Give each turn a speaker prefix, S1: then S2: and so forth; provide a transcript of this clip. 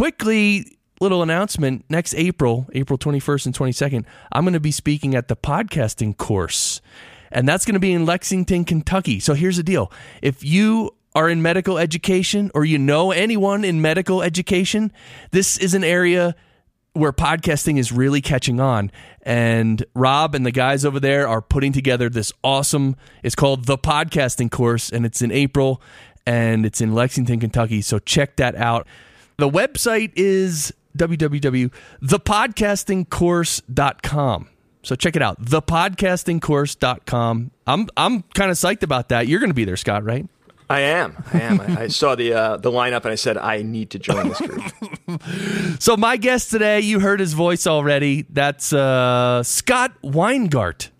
S1: quickly, little announcement next April, April 21st and 22nd, I'm going to be speaking at the podcasting course. And that's going to be in Lexington, Kentucky. So here's the deal. If you are in medical education or you know anyone in medical education, this is an area where podcasting is really catching on. And Rob and the guys over there are putting together this awesome, it's called The Podcasting Course, and it's in April and it's in Lexington, Kentucky. So check that out. The website is www.thepodcastingcourse.com. So check it out, thepodcastingcourse.com. I'm I'm kind of psyched about that. You're going to be there, Scott, right?
S2: I am. I am. I, I saw the uh, the lineup and I said I need to join this group.
S1: so my guest today, you heard his voice already. That's uh, Scott Weingart.